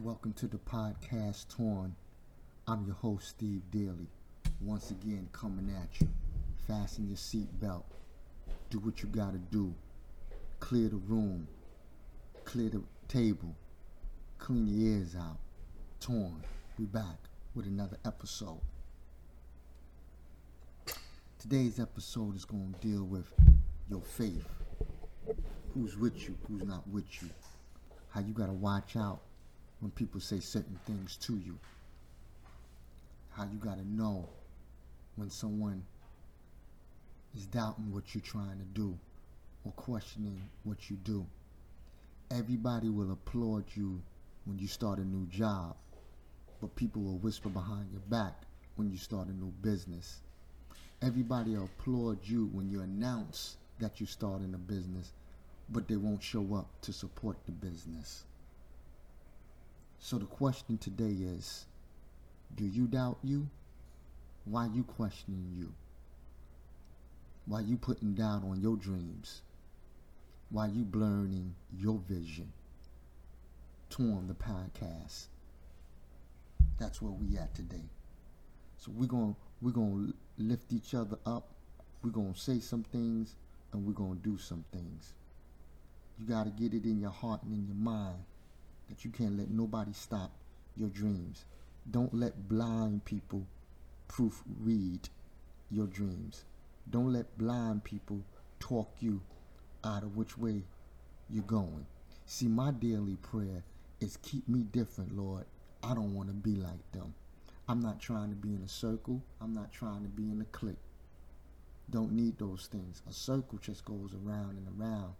Welcome to the podcast Torn. I'm your host, Steve Daly. Once again, coming at you. Fasten your seatbelt. Do what you gotta do. Clear the room. Clear the table. Clean your ears out. Torn. We back with another episode. Today's episode is to deal with your faith. Who's with you, who's not with you. How you got to watch out when people say certain things to you. How you got to know when someone is doubting what you're trying to do or questioning what you do. Everybody will applaud you when you start a new job, but people will whisper behind your back when you start a new business. Everybody will applaud you when you announce that you're starting a business, but they won't show up to support the business. So the question today is, do you doubt you? Why you questioning you? Why you putting doubt on your dreams? Why you blurring your vision? Torn the podcast. That's where we at today. So we're gonna we're gonna lift each other up. We're gonna say some things and we're gonna do some things. You gotta get it in your heart and in your mind that you can't let nobody stop your dreams. Don't let blind people proofread your dreams. Don't let blind people talk you out of which way you're going. See, my daily prayer is keep me different, Lord. I don't want to be like them. I'm not trying to be in a circle. I'm not trying to be in a clique. Don't need those things. A circle just goes around and around.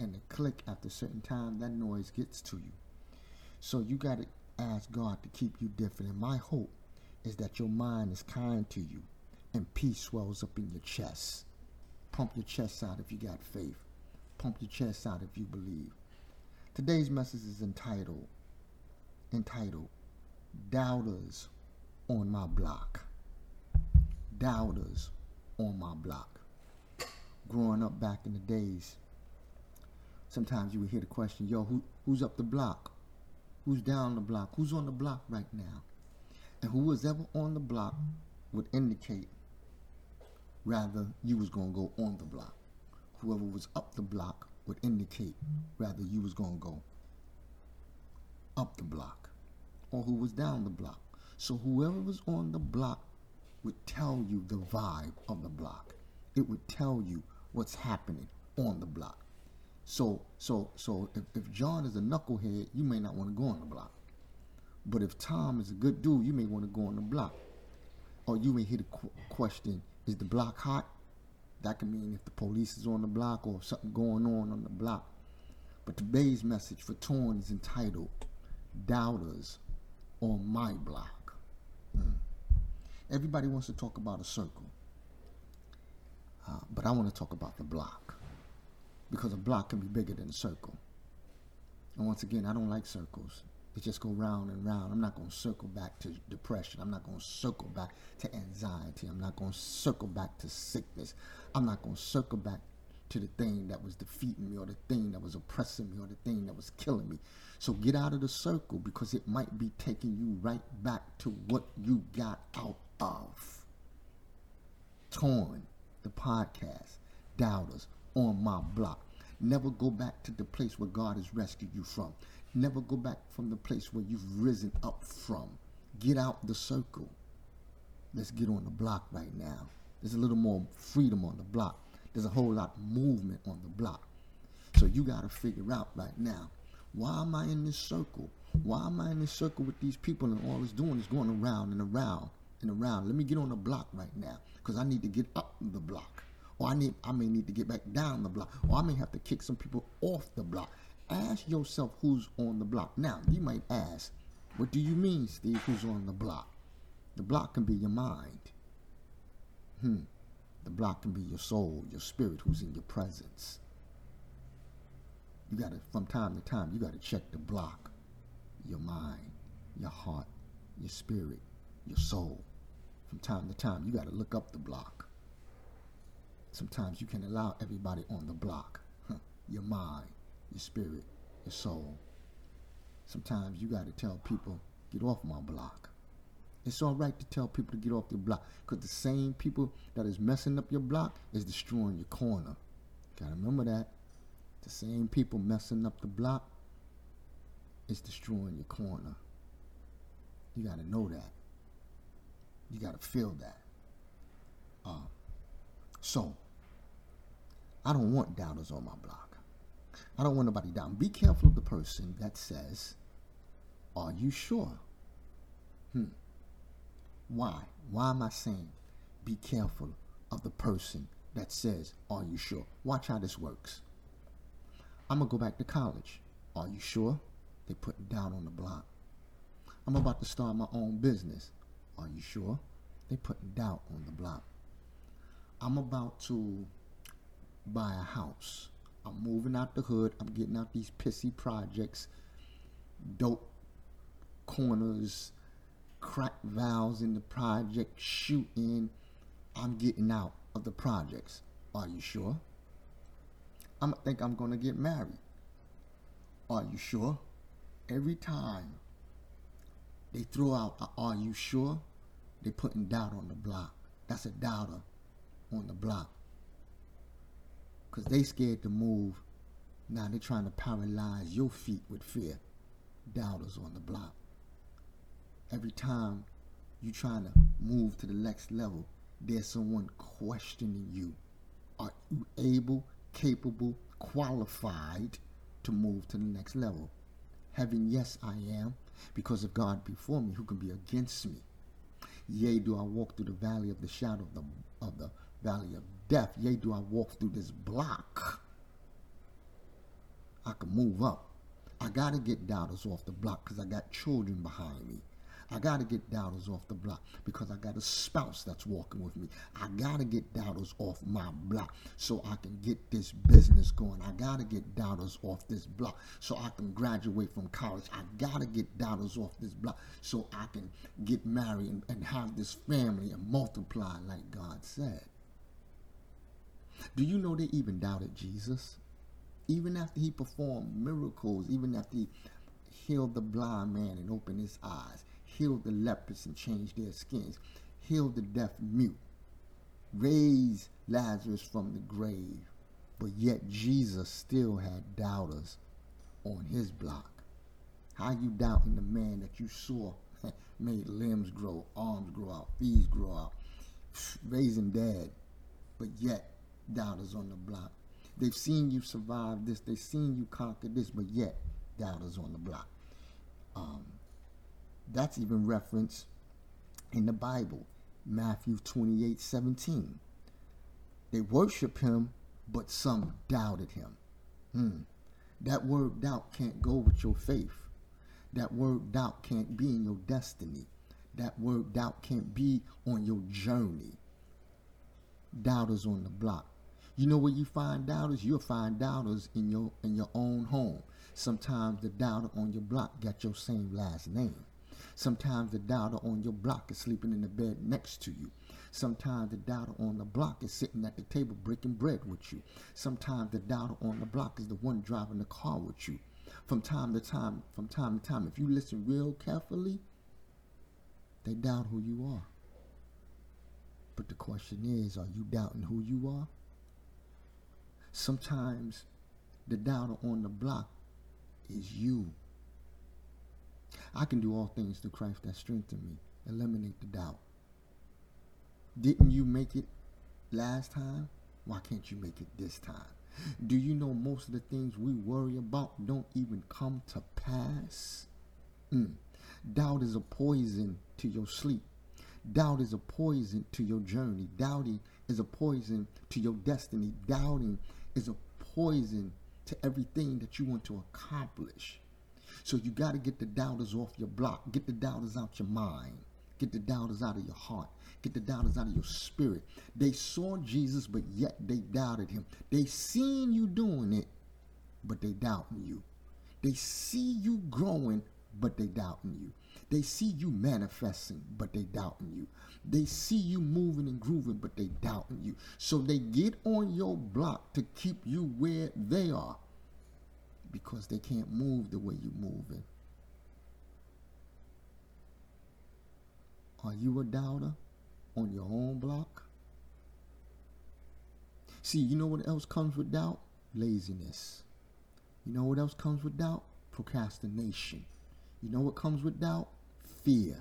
And the click after a certain time, that noise gets to you. So you got to ask God to keep you different. And my hope is that your mind is kind to you and peace swells up in your chest. Pump your chest out if you got faith. Pump your chest out if you believe. Today's message is entitled entitled Doubters on My Block. Doubters on my block. Growing up back in the days, sometimes you would hear the question, yo, who, who's up the block? Who's down the block, who's on the block right now. And who was ever on the block would indicate rather you was going to go on the block. Whoever was up the block would indicate rather you was going to go up the block or who was down the block. So whoever was on the block would tell you the vibe of the block. It would tell you what's happening on the block. So so so if, if John is a knucklehead, you may not want to go on the block. But if Tom is a good dude, you may want to go on the block. Or you may hear the qu- question, is the block hot? That can mean if the police is on the block or something going on on the block. But today's message for Torn is entitled Doubters on My Block. Mm. Everybody wants to talk about a circle. Uh, but I want to talk about the block because a block can be bigger than a circle. And once again, I don't like circles. They just go round and round. I'm not going to circle back to depression. I'm not going to circle back to anxiety. I'm not going to circle back to sickness. I'm not going to circle back to the thing that was defeating me or the thing that was oppressing me or the thing that was killing me. So get out of the circle because it might be taking you right back to what you got out of. Torn, the podcast, doubters, on my block. Never go back to the place where God has rescued you from. Never go back from the place where you've risen up from. Get out the circle. Let's get on the block right now. There's a little more freedom on the block. There's a whole lot of movement on the block. So you got to figure out right now, why am I in this circle? Why am I in this circle with these people and all it's doing is going around and around and around? Let me get on the block right now because I need to get up the block or I need I may need to get back down the block, or I may have to kick some people off the block. Ask yourself who's on the block. Now, you might ask, what do you mean, Steve, who's on the block? The block can be your mind. Hmm. The block can be your soul, your spirit who's in your presence. You gotta from time to time you gotta check the block. Your mind, your heart, your spirit, your soul. From time to time you gotta look up the block. Sometimes you can allow everybody on the block. Your mind, your spirit, your soul. Sometimes you got to tell people, get off my block. It's all right to tell people to get off your block because the same people that is messing up your block is destroying your corner. Got to remember that. The same people messing up the block is destroying your corner. You got to know that. You got to feel that. Uh, so, I don't want doubters on my block. I don't want nobody down. Be careful of the person that says, Are you sure? Hmm. Why? Why am I saying be careful of the person that says, Are you sure? Watch how this works. I'm going to go back to college. Are you sure? They put doubt on the block. I'm about to start my own business. Are you sure? They put doubt on the block. I'm about to buy a house. I'm moving out the hood. I'm getting out these pissy projects, dope corners, crack valves in the project, shooting. I'm getting out of the projects. Are you sure? I think I'm going to get married. Are you sure? Every time they throw out, are you sure? They're putting doubt on the block. That's a doubter on the block. Because they scared to move. Now they're trying to paralyze your feet with fear. Doubters on the block. Every time you're trying to move to the next level, there's someone questioning you. Are you able, capable, qualified to move to the next level? Having yes, I am, because of God before me, who can be against me? Yea, do I walk through the valley of the shadow of the valley of death. Yea, do I walk through this block. I can move up. I got to get doubters off the block because I got children behind me. I got to get doubters off the block because I got a spouse that's walking with me. I got to get doubters off my block so I can get this business going. I got to get doubters off this block so I can graduate from college. I got to get doubters off this block so I can get married and, and have this family and multiply like God said. Do you know they even doubted Jesus? Even after he performed miracles, even after he healed the blind man and opened his eyes, healed the lepers and changed their skins, healed the deaf mute, raised Lazarus from the grave. But yet Jesus still had doubters on his block. How you doubting the man that you saw made limbs grow, arms grow out, feet grow out, raising dead, but yet doubters on the block. They've seen you survive this. They've seen you conquer this, but yet doubters on the block. Um, that's even referenced in the Bible, Matthew 28 17. They worship him, but some doubted him. Hmm. That word doubt can't go with your faith. That word doubt can't be in your destiny. That word doubt can't be on your journey. Doubters on the block. You know where you find doubters? You'll find doubters in your in your own home. Sometimes the doubter on your block got your same last name. Sometimes the doubter on your block is sleeping in the bed next to you. Sometimes the doubter on the block is sitting at the table breaking bread with you. Sometimes the doubter on the block is the one driving the car with you. From time to time, from time to time, if you listen real carefully, they doubt who you are. But the question is, are you doubting who you are? Sometimes the doubter on the block is you. I can do all things through Christ that strengthen me. Eliminate the doubt. Didn't you make it last time? Why can't you make it this time? Do you know most of the things we worry about don't even come to pass? Mm. Doubt is a poison to your sleep. Doubt is a poison to your journey. Doubting is a poison to your destiny. Doubting is a poison to everything that you want to accomplish. So you got to get the doubters off your block. Get the doubters out your mind. Get the doubters out of your heart. Get the doubters out of your spirit. They saw Jesus, but yet they doubted him. They seen you doing it, but they doubting you. They see you growing, but they doubting you. They see you manifesting, but they doubting you. They see you moving and grooving, but they doubting you. So they get on your block to keep you where they are because they can't move the way you're moving. Are you a doubter on your own block? See, you know what else comes with doubt? Laziness. You know what else comes with doubt? Procrastination. You know what comes with doubt? Fear.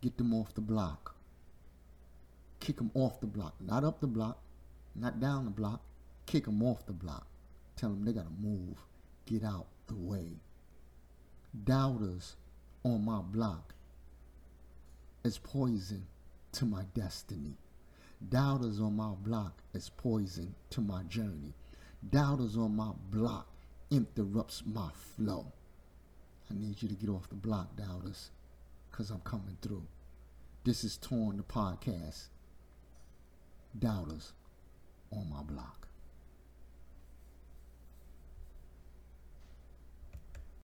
Get them off the block. Kick them off the block. Not up the block, not down the block. Kick them off the block. Tell them they got to move. Get out the way. Doubters on my block is poison to my destiny. Doubters on my block is poison to my journey. Doubters on my block interrupts my flow. I need you to get off the block, doubters, because I'm coming through. This is Torn the Podcast. Doubters on my block.